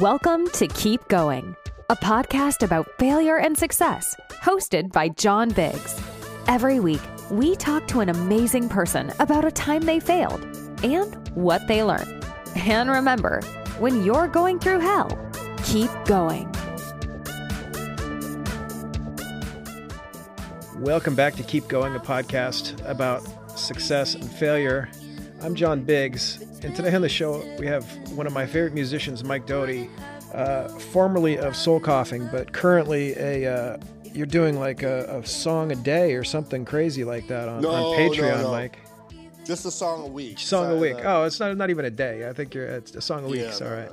Welcome to Keep Going, a podcast about failure and success, hosted by John Biggs. Every week, we talk to an amazing person about a time they failed and what they learned. And remember, when you're going through hell, keep going. Welcome back to Keep Going, a podcast about success and failure. I'm John Biggs, and today on the show we have one of my favorite musicians, Mike Doughty, uh, formerly of Soul Coughing, but currently a uh, you're doing like a, a, song a day or something crazy like that on, no, on Patreon, no, no. Mike. Just a song a week. Song a week. Oh, it's not not even a day. I think you're it's a song a week. yeah, so, all right.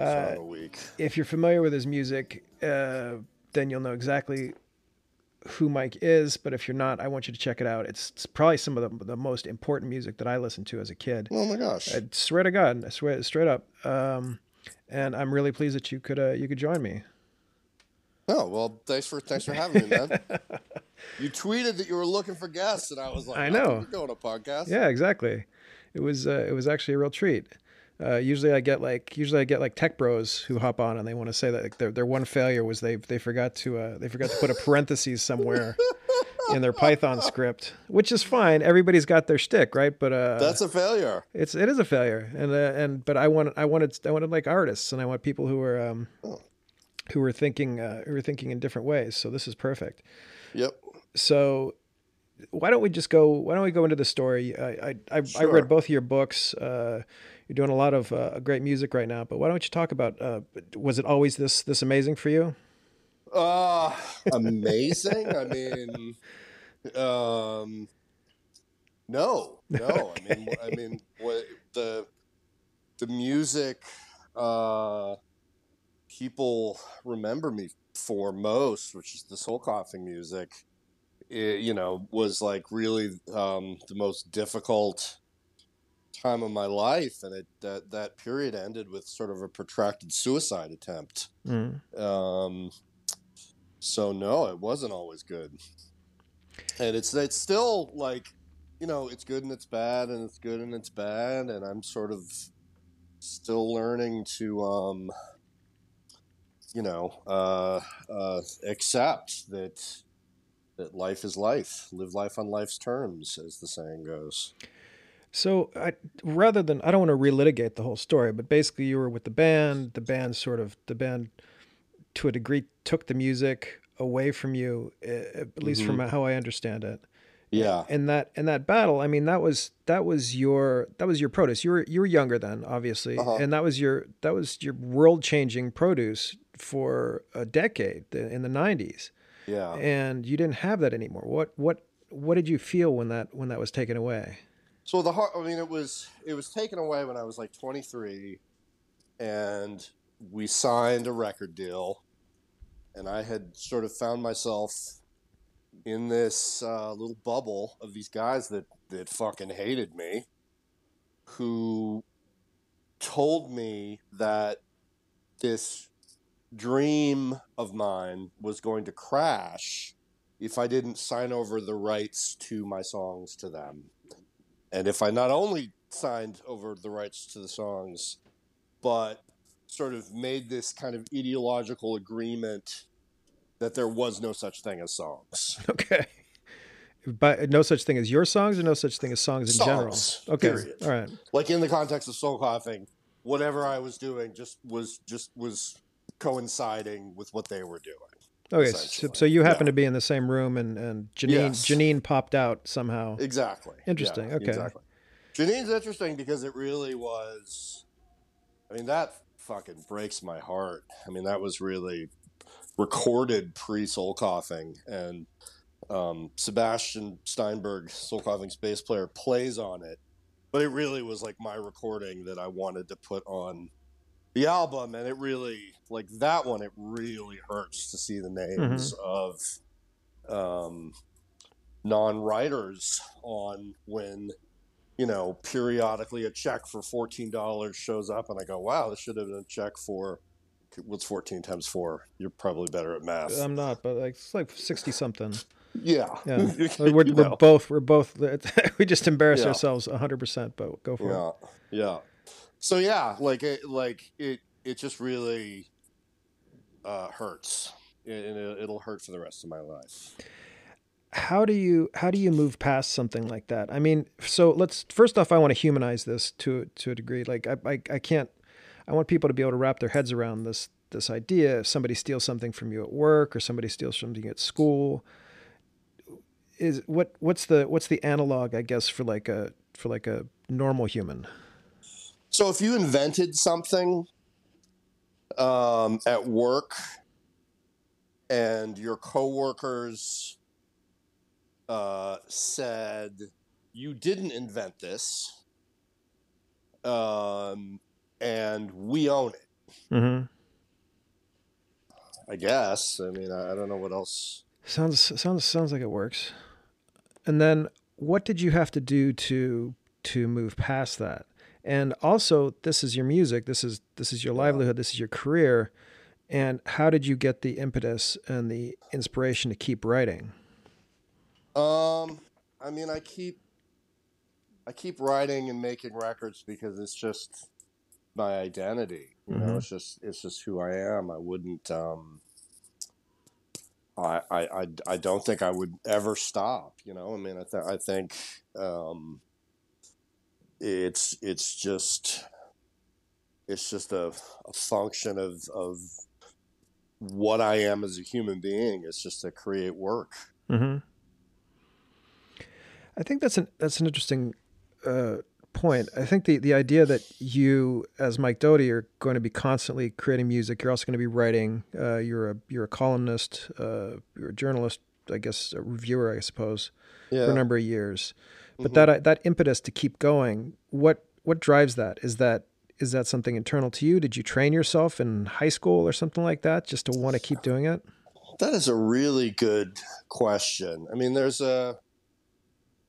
Uh, song a week. if you're familiar with his music, uh, then you'll know exactly who Mike is. But if you're not, I want you to check it out. It's, it's probably some of the, the most important music that I listened to as a kid. Oh my gosh. I swear to God, I swear straight up. Um, and I'm really pleased that you could uh, you could join me. Oh well, thanks for thanks for having me, man. you tweeted that you were looking for guests, and I was like, I "Oh, know. we're doing a podcast. Yeah, exactly. It was uh, it was actually a real treat. Uh, usually I get like usually I get like tech bros who hop on and they want to say that like, their their one failure was they they forgot to uh, they forgot to put a parentheses somewhere in their Python script, which is fine. Everybody's got their stick, right? But uh, That's a failure. it's it is a failure, and uh, and but I wanted I wanted I wanted like artists, and I want people who are um, Oh. who were thinking uh, who were thinking in different ways. So this is perfect. Yep. So why don't we just go? Why don't we go into the story? I I I, I read both of your books. Uh, you're doing a lot of uh, great music right now, but why don't you talk about? Uh, was it always this this amazing for you? Uh amazing. I mean, um, no, no. I mean, I mean, what the the music uh, people remember me for most, which is the soul coughing music. It, you know, was like really um, the most difficult time of my life, and it that that period ended with sort of a protracted suicide attempt. Mm. Um, so no, it wasn't always good, and it's it's still like, you know, it's good and it's bad, and it's good and it's bad, and I'm sort of still learning to, um, you know, uh, uh, accept that that life is life, live life on life's terms, as the saying goes. So I, rather than I don't want to relitigate the whole story, but basically you were with the band. The band sort of the band, to a degree, took the music away from you, at least from how I understand it. Yeah, And that and that battle, I mean, that was that was your that was your produce. You were you were younger then, obviously, Uh-huh. and that was your that was your world changing produce for a decade in the '90s, yeah. and you didn't have that anymore. What what what did you feel when that when that was taken away? So the heart, I mean, it was it was taken away when I was like 23, and we signed a record deal, and I had sort of found myself in this uh, little bubble of these guys that that fucking hated me, who told me that this dream of mine was going to crash if I didn't sign over the rights to my songs to them. And if I not only signed over the rights to the songs, but sort of made this kind of ideological agreement that there was no such thing as songs. Okay. But no such thing as your songs, or no such thing as songs in Songs, general. Okay. period. All right. Like in the context of soul coughing, whatever I was doing just was just was coinciding with what they were doing. Okay. So, so you happen yeah. to be in the same room, and and Janine Yes. Janine popped out somehow. Exactly. Interesting, Yeah, okay. Exactly. Janine's interesting because it really was. I mean, that fucking breaks my heart. I mean, that was really recorded pre Soul Coughing, and um, Sebastian Steinberg, Soul Coughing's bass player, plays on it. But it really was like my recording that I wanted to put on the album, and it really like that one. It really hurts to see the names of um, non-writers on when you know periodically a check for fourteen dollars shows up, and I go, "Wow, this should have been a check for what's fourteen times four? You're probably better at math." I'm not, but like it's like sixty something. yeah, Yeah. We're, we're both we're both we just embarrass Yeah. ourselves hundred percent. But go for it. Yeah, yeah. So yeah, like it, like it, it just really uh, hurts, and it'll hurt for the rest of my life. How do you how do you move past something like that? I mean, so let's first off, I want to humanize this to to a degree. Like I, I, I can't. I want people to be able to wrap their heads around this this idea. If somebody steals something from you at work, or somebody steals something at school, is what what's the what's the analog? I guess for like a for like a normal human. So if you invented something um, at work and your coworkers uh, said you didn't invent this um, and we own it. Mm-hmm. i guess. I mean I, I don't know what else. Sounds sounds sounds like it works. And then what did you have to do to to move past that and also this is your music this is this is your livelihood this is your career and how did you get the impetus and the inspiration to keep writing um i mean i keep i keep writing and making records because it's just my identity you mm-hmm. know it's just it's just who i am i wouldn't um I, I, I don't think I would ever stop. You know, I mean, I, th- I think um, it's it's just it's just a, a function of of what I am as a human being. It's just to create work. Mm-hmm. I think that's an that's an interesting uh, point. I think the the idea that you, as Mike Doughty, are going to be constantly creating music. You're also going to be writing. Uh, you're a you're a columnist. Uh, you're a journalist. I guess a reviewer. I suppose yeah. for a number of years. But mm-hmm. that that impetus to keep going, what what drives that? Is that is that something internal to you? Did you train yourself in high school or something like that just to want to keep doing it? That is a really good question. I mean, there's a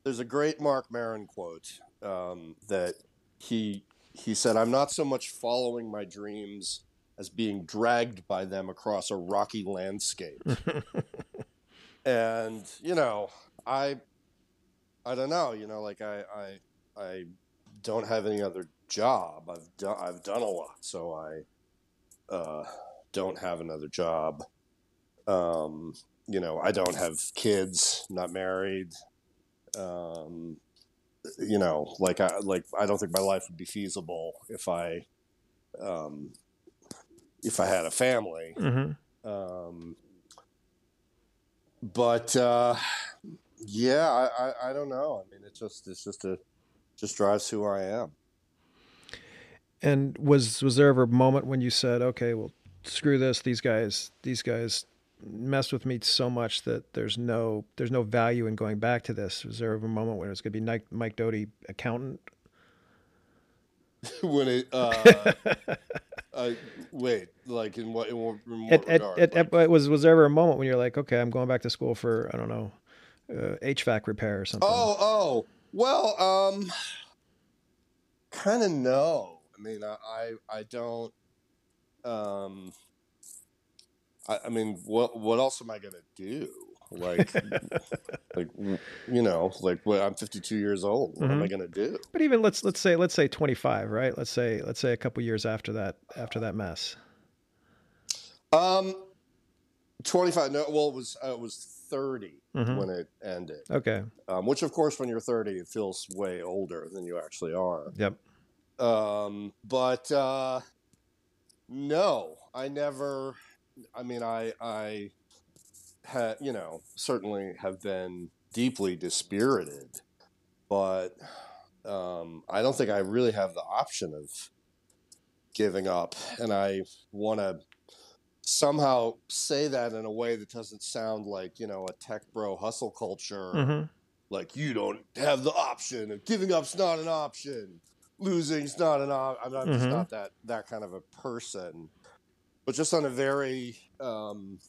there's a great Marc Maron quote um, that he he said, "I'm not so much following my dreams as being dragged by them across a rocky landscape." and you know, I I don't know. You know, like I I I don't have any other job. I've done I've done a lot, so I uh, don't have another job. Um, you know, I don't have kids, not married. Um, you know, like I like I don't think my life would be feasible if I um, if I had a family. Mm-hmm. Um, but uh, yeah, I, I, I don't know. I mean, it's just it's just a just drives who I am. And was was there ever a moment when you said, "Okay, well, screw this. These guys, these guys messed with me so much that there's no there's no value in going back to this." Was there ever a moment when it was going to be Mike, Mike Doughty, accountant? when it uh, uh, wait like in what in what, in what at, at, at, like, was was there ever a moment when you're like okay i'm going back to school for i don't know uh, HVAC repair or something. Oh, oh, well, um, kind of no. I mean, I, I, I don't. Um, I, I mean, what, what else am I gonna do? Like, like you know, like what, I'm 52 years old. What mm-hmm. am I mm-hmm. gonna do? But even let's let's say let's say 25, right? Let's say let's say a couple years after that after that mess. Um, 25. No, well, it was uh, it was 30 mm-hmm. when it ended. Okay. Um, which, of course, when you're 30, it feels way older than you actually are. Yep. Um, but uh, no, I never. I mean, I I had you know certainly have been deeply dispirited, but um, I don't think I really have the option of giving up, and I want to somehow say that in a way that doesn't sound like you know a tech bro hustle culture mm-hmm. like you don't have the option of giving up's not an option losing's not an option i'm, mm-hmm. just not that that kind of a person but just on a very um,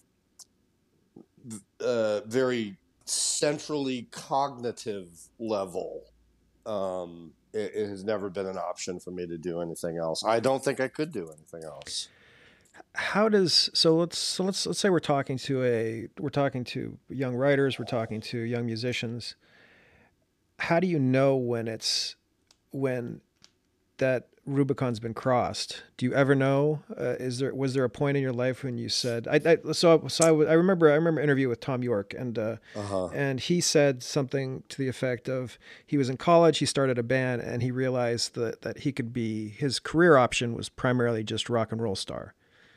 uh, very centrally cognitive level um, it, it has never been an option for me to do anything else i don't think i could do anything else how does so let's so let's let's say we're talking to a we're talking to young writers we're talking to young musicians how do you know when it's when that Rubicon's been crossed. Do you ever know? Uh, is there was there a point in your life when you said? I, I so so I, I remember I remember an interview with Thom Yorke and uh, Uh-huh. and he said something to the effect of he was in college, he started a band, and he realized that that he could be his career option was primarily just rock and roll star,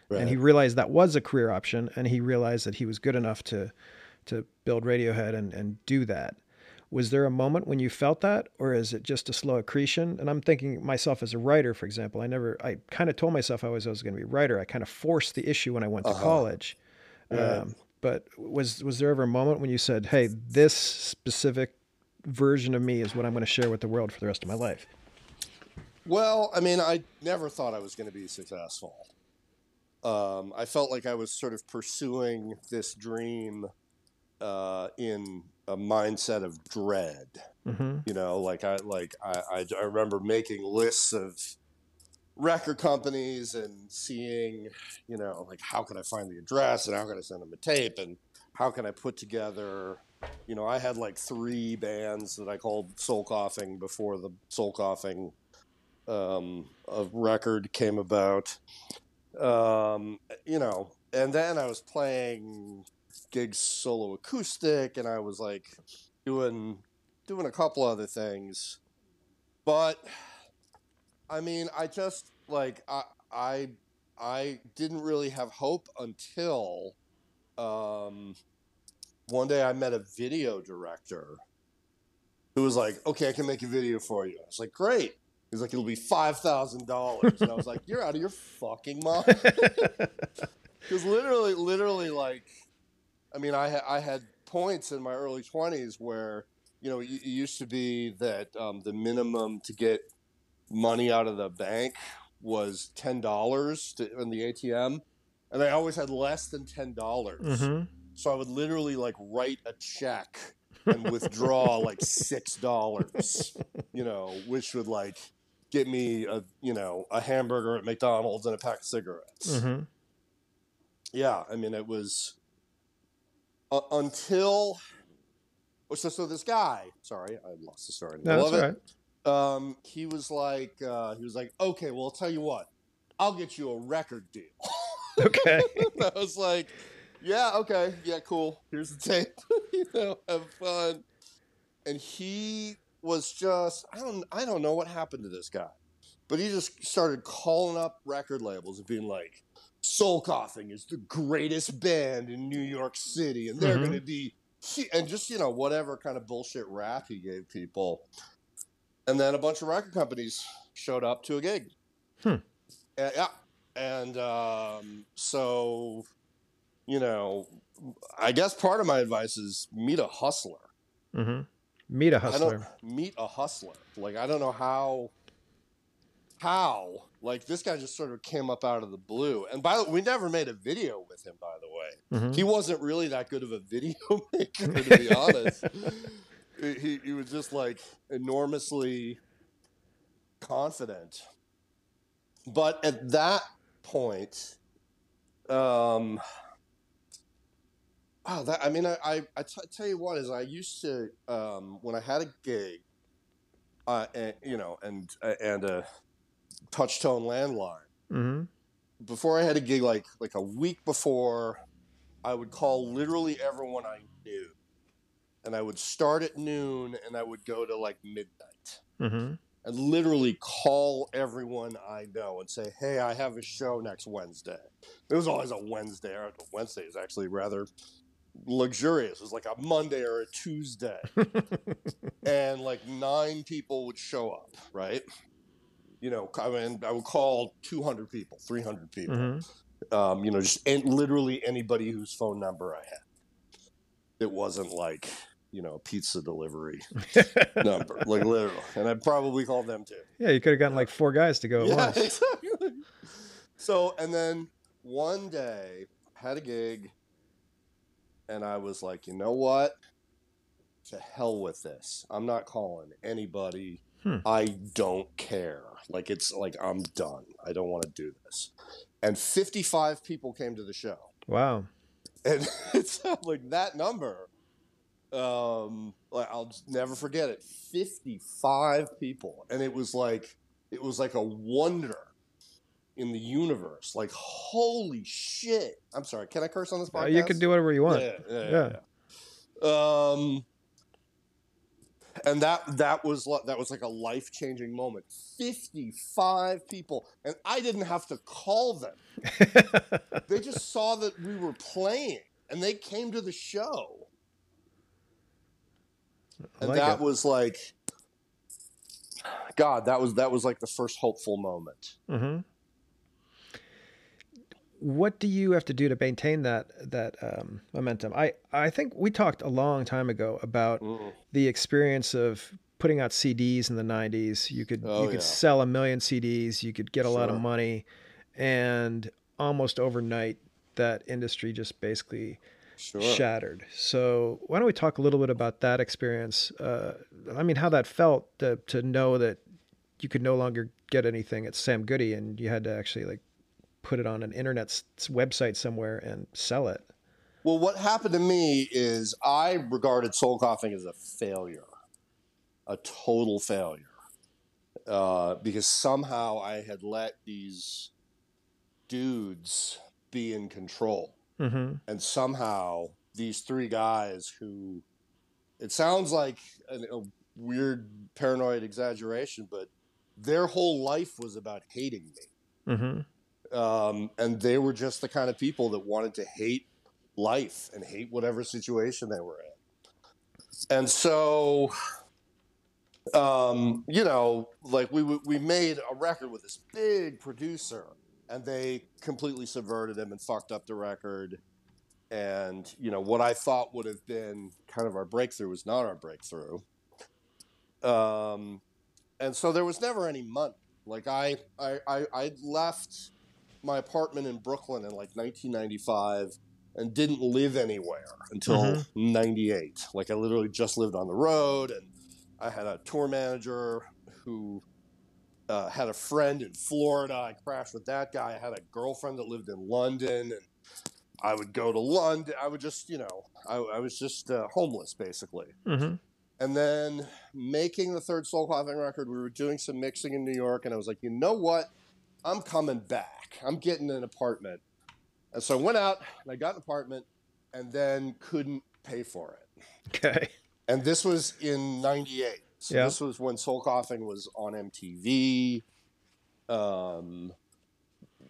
and he realized that was a career option, and he realized that he was good enough to to build Radiohead and and do that. Was there a moment when you felt that, or is it just a slow accretion? And I'm thinking myself as a writer, for example. I never, I kind of told myself I was, I was going to be a writer. I kind of forced the issue when I went to Uh-huh. college. Right. Um, but was was there ever a moment when you said, "Hey, this specific version of me is what I'm going to share with the world for the rest of my life"? Well, I mean, I never thought I was going to be successful. Um, I felt like I was sort of pursuing this dream uh, in a mindset of dread. hmm You know, like I like I, I, I remember making lists of record companies and seeing, you know, like how can I find the address and how can I send them a tape and how can I put together. You know, I had like three bands that I called Soul Coughing before the Soul Coughing um, of record came about. Um, you know, and then I was playing gigs solo acoustic, and I was like doing doing a couple other things, but I mean, I just like I I I didn't really have hope until um, one day I met a video director who was like, "Okay, I can make a video for you." I was like, "Great." He's like, "It'll be five thousand dollars," and I was like, "You're out of your fucking mind." Because literally, literally, like, I mean, I ha- I had points in my early twenties where you know it used to be that um, the minimum to get money out of the bank was ten dollars in the ATM, and I always had less than ten dollars. hmm So I would literally like write a check and withdraw like six dollars, you know, which would like get me a you know a hamburger at McDonald's and a pack of cigarettes. hmm Yeah, I mean it was uh, until oh, so so this guy. Sorry, I lost the story. in the No, middle that's of all it. right. Um, he was like, uh, he was like, okay, well, I'll tell you what, I'll get you a record deal. Okay. I was like, yeah, okay, yeah, cool. Here's the tape. you know, have fun. And he was just, I don't, I don't know what happened to this guy, but he just started calling up record labels and being like, Soul Coughing is the greatest band in New York City, and they're Mhm. going to be, and just you know whatever kind of bullshit rap he gave people. And then a bunch of record companies showed up to a gig. Hmm. Uh, yeah, and um, so you know, I guess part of my advice is meet a hustler. hmm Meet a hustler. meet a hustler. Like I don't know how how like this guy just sort of came up out of the blue. And by the way, we never made a video with him. By the way, Mhm. he wasn't really that good of a video maker, to be honest. he, he- he was just like enormously confident. But at that point, um, wow, that I mean, I I, I t- tell you what is I used to um, when I had a gig, uh, and, you know, and and a touch tone landline. Hmm before I had a gig, like like a week before, I would call literally everyone I knew, and I would start at noon and I would go to like midnight, hmm and literally call everyone I know and say, "Hey, I have a show next Wednesday." It was always a Wednesday. Or Wednesday is actually rather luxurious. It was like a Monday or a Tuesday, and like nine people would show up, right? You know, I mean, I would call 200 people, 300 people hmm um, you know, just and literally anybody whose phone number I had. It wasn't like, you know, a pizza delivery number, like literally. And I probably called them too. yeah, you could have gotten like four guys to go at Yeah, once. exactly. So, and then one day, had a gig, and I was like, you know what? To hell with this. I'm not calling anybody. Hmm. I don't care. Like, it's like, I'm done. I don't want to do this. And 55 people came to the show. Wow. And it's like that number. Um, like I'll never forget it. 55 people. And it was like, it was like a wonder in the universe. Like, holy shit! I'm sorry. Can I curse on this podcast? Uh, you can do whatever you want. Yeah, yeah, yeah. yeah. Um, and that that was that was like a life changing moment. Fifty five people, and I didn't have to call them. they just saw that we were playing, and they came to the show. I And like that it. was like, God, that was that was like the first hopeful moment. hmm What do you have to do to maintain that that um, momentum? I I think we talked a long time ago about Mm. the experience of putting out CDs in the '90s. You could Oh, you could yeah. sell a million CDs, you could get a lot of money, and almost overnight that industry just basically Sure. shattered. So why don't we talk a little bit about that experience? Uh, I mean, how that felt to, to know that you could no longer get anything at Sam Goody and you had to actually like put it on an internet website somewhere and sell it. Well, what happened to me is I regarded soul coughing as a failure, a total failure, uh, because somehow I had let these dudes be in control. Mm-hmm. And somehow these three guys who it sounds like a, a weird paranoid exaggeration, but their whole life was about hating me. Mm-hmm. Um, and they were just the kind of people that wanted to hate life and hate whatever situation they were in. And so, um, you know, like we we made a record with this big producer, and they completely subverted him and fucked up the record. And you know what I thought would have been kind of our breakthrough was not our breakthrough. Um, and so there was never any money. Like I, I, I, I left my apartment in Brooklyn in like 1995 and didn't live anywhere until Mhm. 98. Like I literally just lived on the road and I had a tour manager who uh, had a friend in Florida. I crashed with that guy. I had a girlfriend that lived in London and I would go to London. I would just, you know, I, I was just uh, homeless basically. Mm-hmm. And then making the third Soul Coughing record, we were doing some mixing in New York, and I was like, you know what? I'm coming back. I'm getting an apartment. And so I went out and I got an apartment and then couldn't pay for it. Okay. And this was in 98. So Yeah. this was when Soul Coughing was on MTV. Um,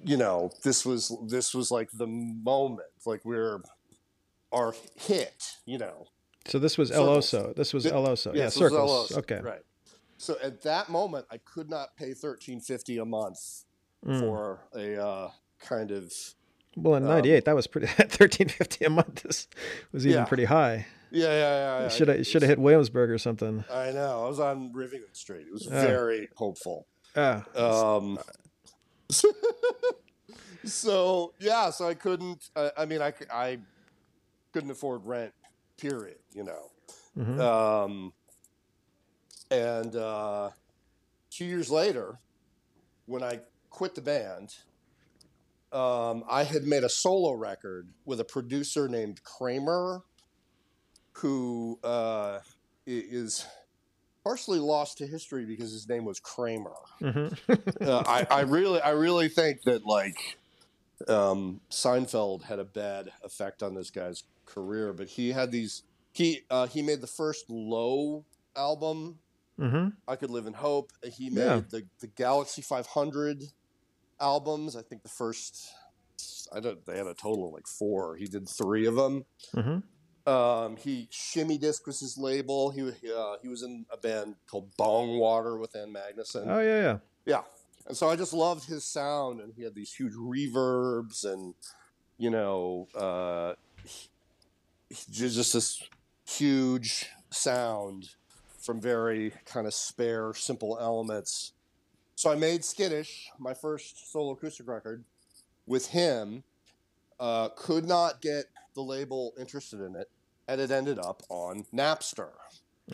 you know, this was this was like the moment, like we're our hit, you know. So this was So- El Oso. This was Th- El Oso. Yeah, was circles. Okay. Right. So at that moment, I could not pay thirteen fifty a month Mm. for a uh, kind of Well, in um, '98, that was pretty. Thirteen fifty a month is, was even Yeah. pretty high. yeah, yeah, yeah. yeah. Should have should have hit Williamsburg or something. I know. I was on Rivington Street. It was Yeah. very hopeful. Ah, Um, so yeah, so I couldn't. I, I mean, I, I couldn't afford rent. Period. You know. mhm. Um, and uh, two years later, when I quit the band, um, I had made a solo record with a producer named Kramer, who uh, is partially lost to history because his name was Kramer. Mhm. Uh, I, I really, I really think that like um, Seinfeld had a bad effect on this guy's career, but he had these. He uh, he made the first low album, Mhm. I Could Live in Hope. He made Yeah. the the Galaxy 500 albums. I think the first. I don't. They had a total of like four. He did three of them. Mhm. Um, he Shimmy Disc was his label. He uh, he was in a band called Bongwater with Ann Magnuson. Oh yeah, yeah. Yeah. And so I just loved his sound, and he had these huge reverbs, and you know, uh, he- just this huge sound from very kind of spare, simple elements. So I made Skittish, my first solo acoustic record, with him. Uh, could not get the label interested in it, and it ended up on Napster.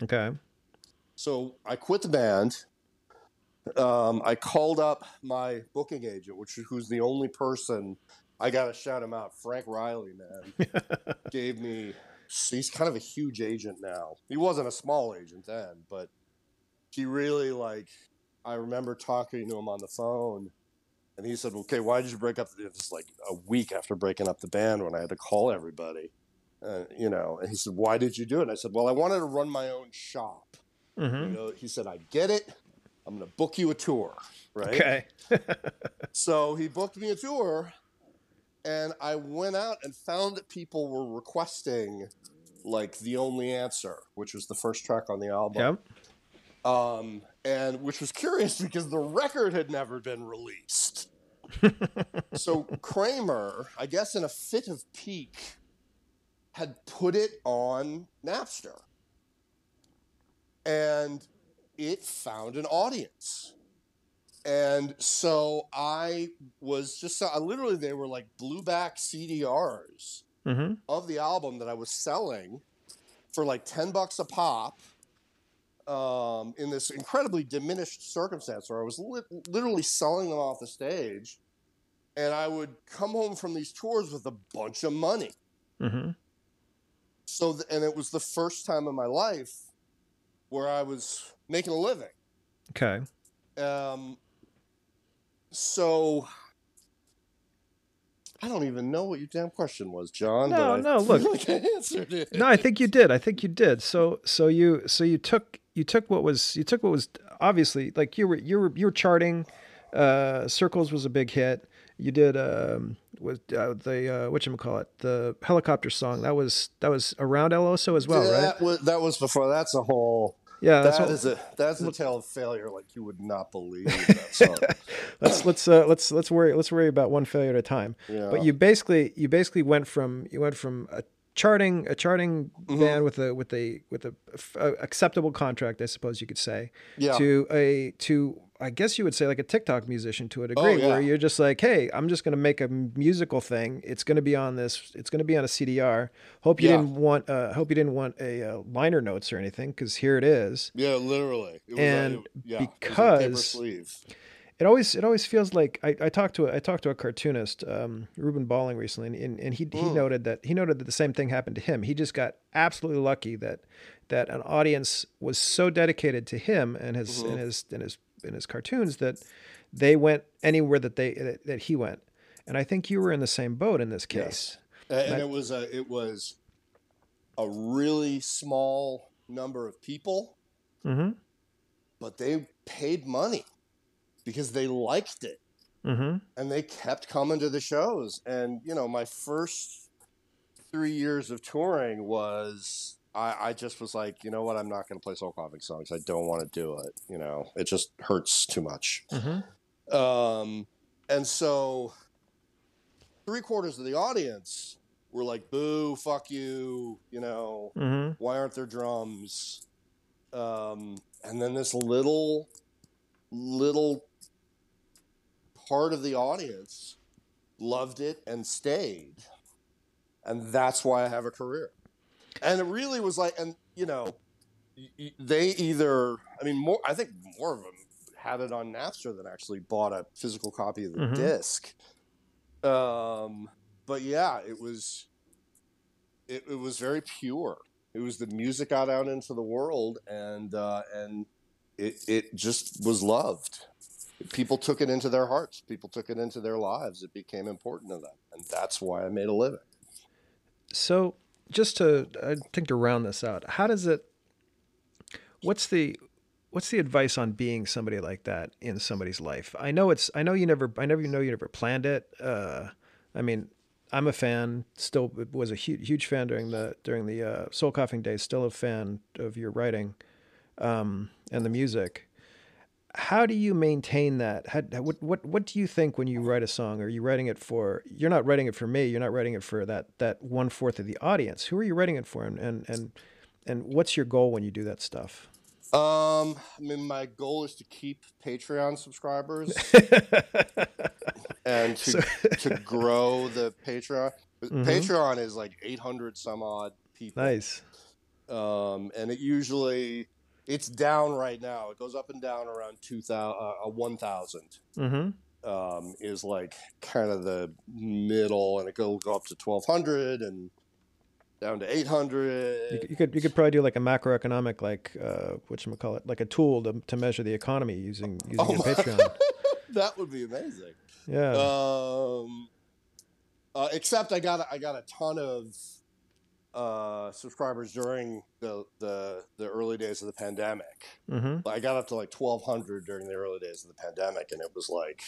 Okay. So I quit the band. Um, I called up my booking agent, which who's the only person I got to shout him out. Frank Riley, man, gave me. He's kind of a huge agent now. He wasn't a small agent then, but he really like I remember talking to him on the phone, and he said, "Okay, why did you break up?" It was like a week after breaking up the band when I had to call everybody, uh, you know. And he said, "Why did you do it?" And I said, "Well, I wanted to run my own shop." Mm-hmm. You know, he said, "I get it. I'm going to book you a tour." Right. Okay. So he booked me a tour, and I went out and found that people were requesting like "The Only Answer," which was the first track on the album. Yep. Um, and which was curious because the record had never been released. so Kramer, I guess in a fit of pique, had put it on Napster, and it found an audience. And so I was just, I literally, they were like blueback CDRs Mm-hmm. of the album that I was selling for like 10 bucks a pop um, in this incredibly diminished circumstance where I was li- literally selling them off the stage. And I would come home from these tours with a bunch of money. Mm-hmm. So, th- and it was the first time in my life where I was making a living. Okay. Um, so I don't even know what your damn question was, John. No, but I no, look. like I answered it. No, I think you did. I think you did. So so you so you took you took what was you took what was obviously like you were you were you were charting. Uh, Circles was a big hit. You did um with uh, the uh, what you call it the helicopter song that was that was around El Oso as well, right? that was that was before. That's a whole. Yeah, that's That what, is a that's a tale of failure like you would not believe. That song. let's let's uh, let's let's worry let's worry about one failure at a time. Yeah. But you basically you basically went from you went from a charting a charting Mm-hmm. band with a with a with a acceptable contract, I suppose you could say, Yeah. to a to I guess you would say like a TikTok musician to a degree, Oh, yeah. where you're just like, hey, I'm just going to make a musical thing. It's going to be on this. It's going to be on a CDR. Hope you Yeah. didn't want. Uh, hope you didn't want a uh, liner notes or anything, because here it is. yeah, literally. It was And a, it- yeah, it was a paper because-. It always it always feels like I, I talked to a, I talked to a cartoonist, um, Ruben Bolling recently, and, and he he Mm. noted that he noted that the same thing happened to him. He just got absolutely lucky that that an audience was so dedicated to him and his Mm-hmm. and his and his and his cartoons that they went anywhere that they that, that he went. And I think you were in the same boat in this case. A- and it was a it was a really small number of people, Mm-hmm. but they paid money because they liked it. Mm-hmm. and they kept coming to the shows. And you know, my first three years of touring was I, I just was like, you know what, I'm not going to play soul coughing songs. I don't want to do it. You know, it just hurts too much. Mm-hmm. Um, and so three quarters of the audience were like, "Boo, fuck you," you know. Mm-hmm. Why aren't there drums? Um, and then this little, little part of the audience loved it and stayed. And that's why I have a career. And it really was like, and you know, they either, I mean, more, I think more of them had it on Napster than actually bought a physical copy of the Mhm. disc. Um, but yeah, it was, it, it was very pure. It was the music got out into the world, and uh, and it it just was loved. People took it into their hearts. People took it into their lives. It became important to them, and that's why I made a living. So, just to I think to round this out, how does it? What's the what's the advice on being somebody like that in somebody's life? I know it's I know you never I never know you never planned it. Uh, I mean, I'm a fan. Still was a huge huge fan during the during the uh, Soul Coughing days. Still a fan of your writing um, and the music. How do you maintain that? How, what what what do you think when you write a song? Are you writing it for? You're not writing it for me. You're not writing it for that that one fourth of the audience. Who are you writing it for? And and and and what's your goal when you do that stuff? Um, I mean, my goal is to keep Patreon subscribers and to to grow the Patreon. Mhm. Patreon is like 800 some odd people. nice. um, and it usually it's down right now. It goes up and down around two thousand, uh, one thousand Mm-hmm. um, is like kind of the middle, and it will go up to twelve hundred, and down to 800. You, you could you could probably do like a macroeconomic like uh, what you call it like a tool to, to measure the economy using using Oh Patreon. that would be amazing. Yeah. Um, uh, except I got I got a ton of uh, subscribers during the, the the early days of the pandemic. mm-hmm. I got up to like 1,200 during the early days of the pandemic, and it was like,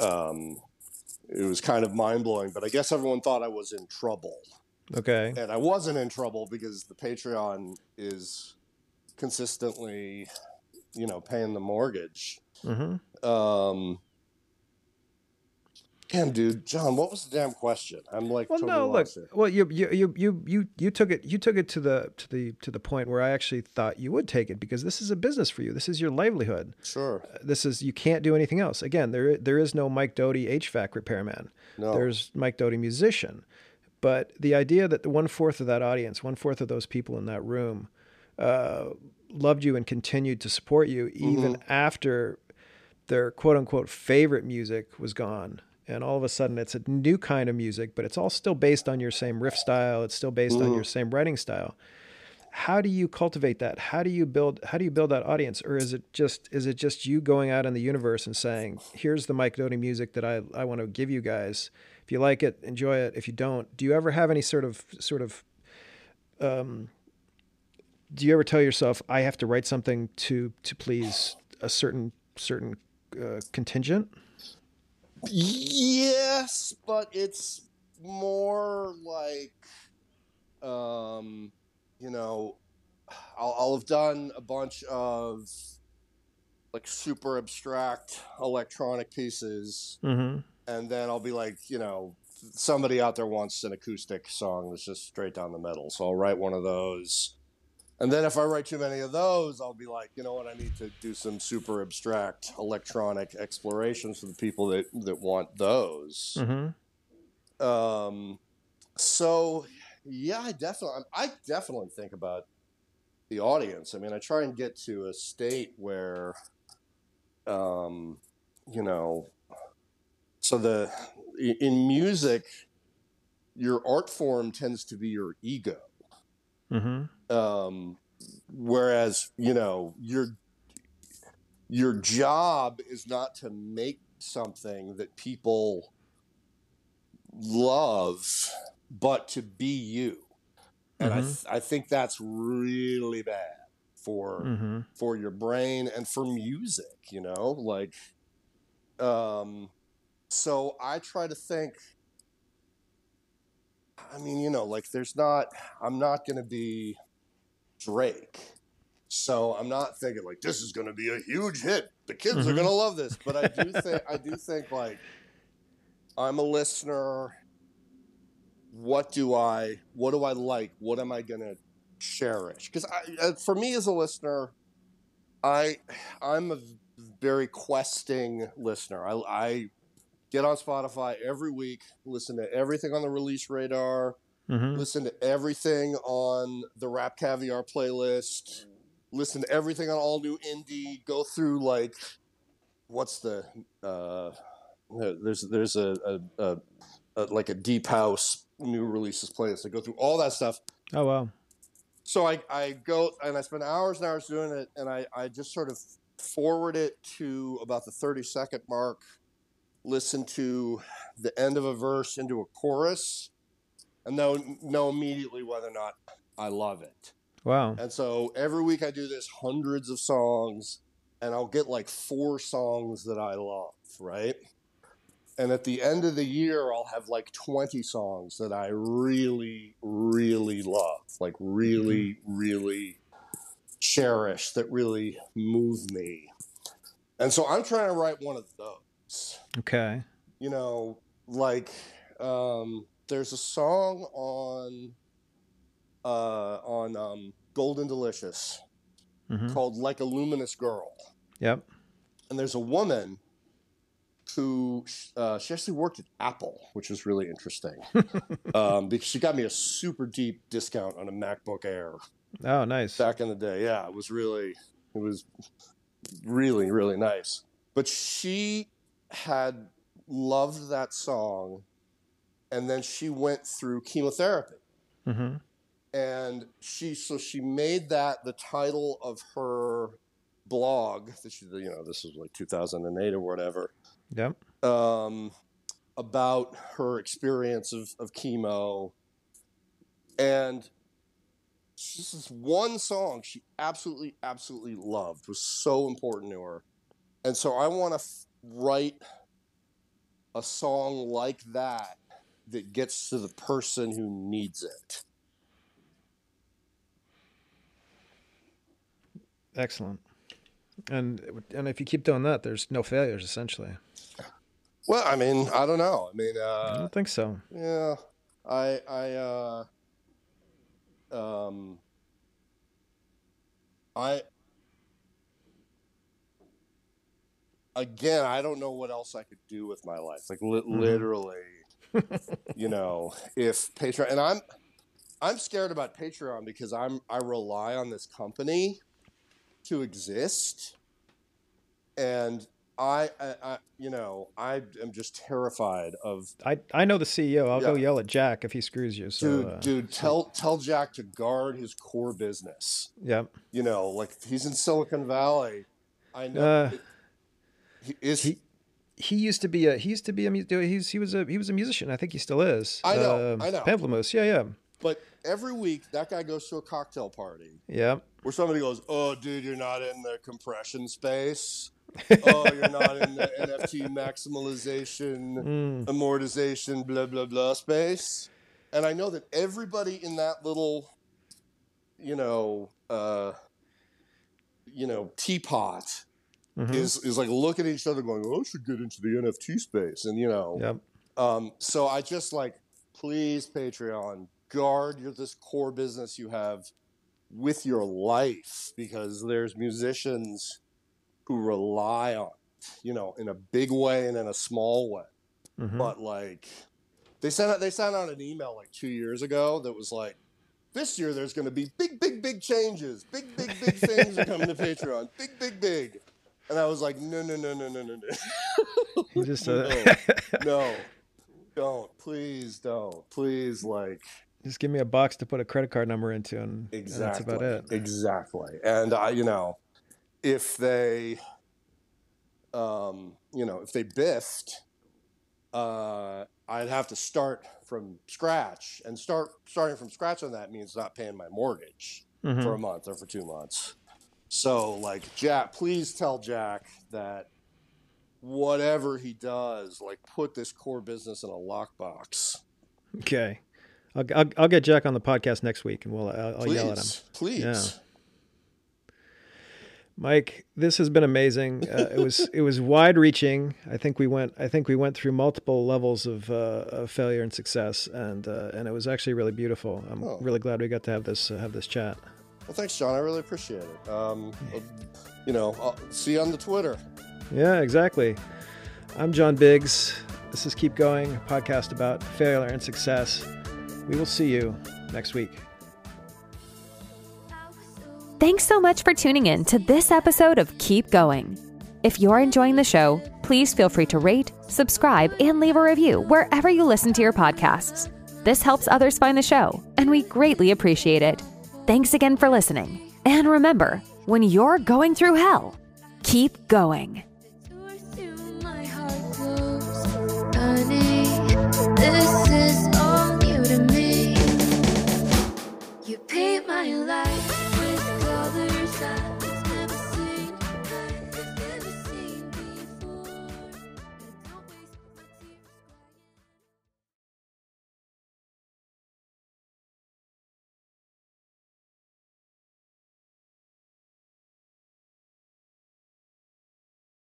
um, it was kind of mind blowing. But I guess everyone thought I was in trouble, Okay. and I wasn't in trouble because the Patreon is consistently, you know, paying the mortgage. Mm-hmm. Um, damn, dude, John, what was the damn question? I'm like, Well, totally no, look. here. Well, you, you you you you you took it you took it to the to the to the point where I actually thought you would take it because this is a business for you. This is your livelihood. Sure, This is you can't do anything else. Again, there there is no Mike Doughty HVAC repairman. no, There's Mike Doughty musician. But the idea that the one fourth of that audience, one fourth of those people in that room, uh, loved you and continued to support you even after their quote unquote favorite music was gone. And all of a sudden, it's a new kind of music, but it's all still based on your same riff style. It's still based on your same writing style. How do you cultivate that? How do you build? How do you build that audience? Or is it just is it just you going out in the universe and saying, "Here's the Mike Doughty music that I I want to give you guys. If you like it, enjoy it. If you don't, do you ever have any sort of sort of um, do you ever tell yourself I have to write something to to please a certain certain uh, contingent? Yes, but it's more like, um, you know, I'll, I'll have done a bunch of like super abstract electronic pieces, Mm-hmm. and then I'll be like, you know, somebody out there wants an acoustic song that's just straight down the middle, so I'll write one of those. And then if I write too many of those, I'll be like, you know what, I need to do some super abstract electronic explorations for the people that, that want those. Mm-hmm. Um, so yeah, I definitely, I definitely think about the audience. I mean, I try and get to a state where, um, you know, so the in music, your art form tends to be your ego. Mm-hmm. Um, whereas you know your your job is not to make something that people love, but to be you. And I, th- I think that's really bad for Mm-hmm. for your brain and for music. You know, like, um, so I try to think. I mean, you know, like there's not. I'm not going to be Drake. So I'm not thinking like this is going to be a huge hit. The kids are Mhm. going to love this, but I do think I do think like I'm a listener. What do I what do I like? What am I going to cherish? Cuz uh, for me as a listener, I I'm a very questing listener. I I get on Spotify every week, listen to everything on the release radar, Mm-hmm. listen to everything on the Rap Caviar playlist, listen to everything on all new indie, go through like what's the uh there's there's a, a, a, a like a deep house new releases playlist. I go through all that stuff. Oh wow. So I, I go and I spend hours and hours doing it and I, I just sort of forward it to about the 30 second mark, listen to the end of a verse into a chorus, and know, know immediately whether or not I love it. Wow. And so every week I do this hundreds of songs, and I'll get like four songs that I love, right? And at the end of the year, I'll have like 20 songs that I really, really love, like really, really cherish, that really move me. And so I'm trying to write one of those Okay. you know, like um, there's a song on uh, on um, Golden Delicious Mm-hmm. called "Like a Luminous Girl," Yep. and there's a woman who uh, she actually worked at Apple, which is really interesting um, because she got me a super deep discount on a MacBook Air Oh, nice. back in the day. Yeah, it was really, it was really, really nice. But she had loved that song, and then she went through chemotherapy. Mm-hmm. and she so she made that the title of her blog that she you know this was like 2008 or whatever Yep. um, about her experience of, of chemo and this is one song she absolutely absolutely loved was so important to her and so i want to f- write a song like that that gets to the person who needs it Excellent. And and if you keep doing that, there's no failures essentially. well i mean i don't know i mean uh, I don't think so. Yeah, I I uh um I again I don't know what else I could do with my life. Like li- Mhm. literally, you know, if Patreon and I'm I'm scared about Patreon because I'm I rely on this company to exist, and I I, I you know I am just terrified of I I know the CEO. I'll go yell at Jack if he screws you. So, dude, uh, dude, tell tell Jack to guard his core business. Yep. You know, like he's in Silicon Valley. I know. Uh, he, is he- He used to be a he used to be a he's he was a he was a musician. I think he still is. I know, Uh, I know. Pomplamoose. Yeah, yeah, But every week that guy goes to a cocktail party yeah. where somebody goes, "Oh, dude, you're not in the compression space. oh, you're not in the NFT maximalization, Mm, amortization, blah blah blah space." And I know that everybody in that little, you know, uh, you know, teapot mhm. is is like looking at each other, going, "Oh, I should get into the NFT space," and you know, Yep. um, so I just like, please, Patreon, guard your this core business you have with your life because there's musicians who rely on it, you know, in a big way and in a small way. mhm. But like, they sent out they sent out an email like two years ago that was like. This year, there's going to be big, big, big changes. Big, big, big things are coming to Patreon. Big, big, big. And I was like, no, no, no, no, no, no, no. He just uh, no, don't. Please don't. Please, like just give me a box to put a credit card number into, and, and exactly. that's about it. Exactly. And I, you know, if they, um, you know, if they biffed, uh, I'd have to start from scratch, and start starting from scratch on that means not paying my mortgage Mhm. for a month or for two months. So, like, Jack, please tell Jack that whatever he does, like, put this core business in a lockbox. Okay. I'll, I'll, I'll get Jack on the podcast next week, and we'll I'll, I'll Please, yell at him. please. Yeah. Mike, this has been amazing. Uh, it was it was wide reaching. I think we went I think we went through multiple levels of, uh, of failure and success, and uh, and it was actually really beautiful. I'm Oh. really glad we got to have this uh, have this chat. Well, thanks, John. I really appreciate it. Um, you know, I'll see you on the Twitter. Yeah, exactly. I'm John Biggs. This is Keep Going, a podcast about failure and success. We will see you next week. Thanks so much for tuning in to this episode of Keep Going. If you're enjoying the show, please feel free to rate, subscribe, and leave a review wherever you listen to your podcasts. This helps others find the show, and we greatly appreciate it. Thanks again for listening. And remember, when you're going through hell, keep going.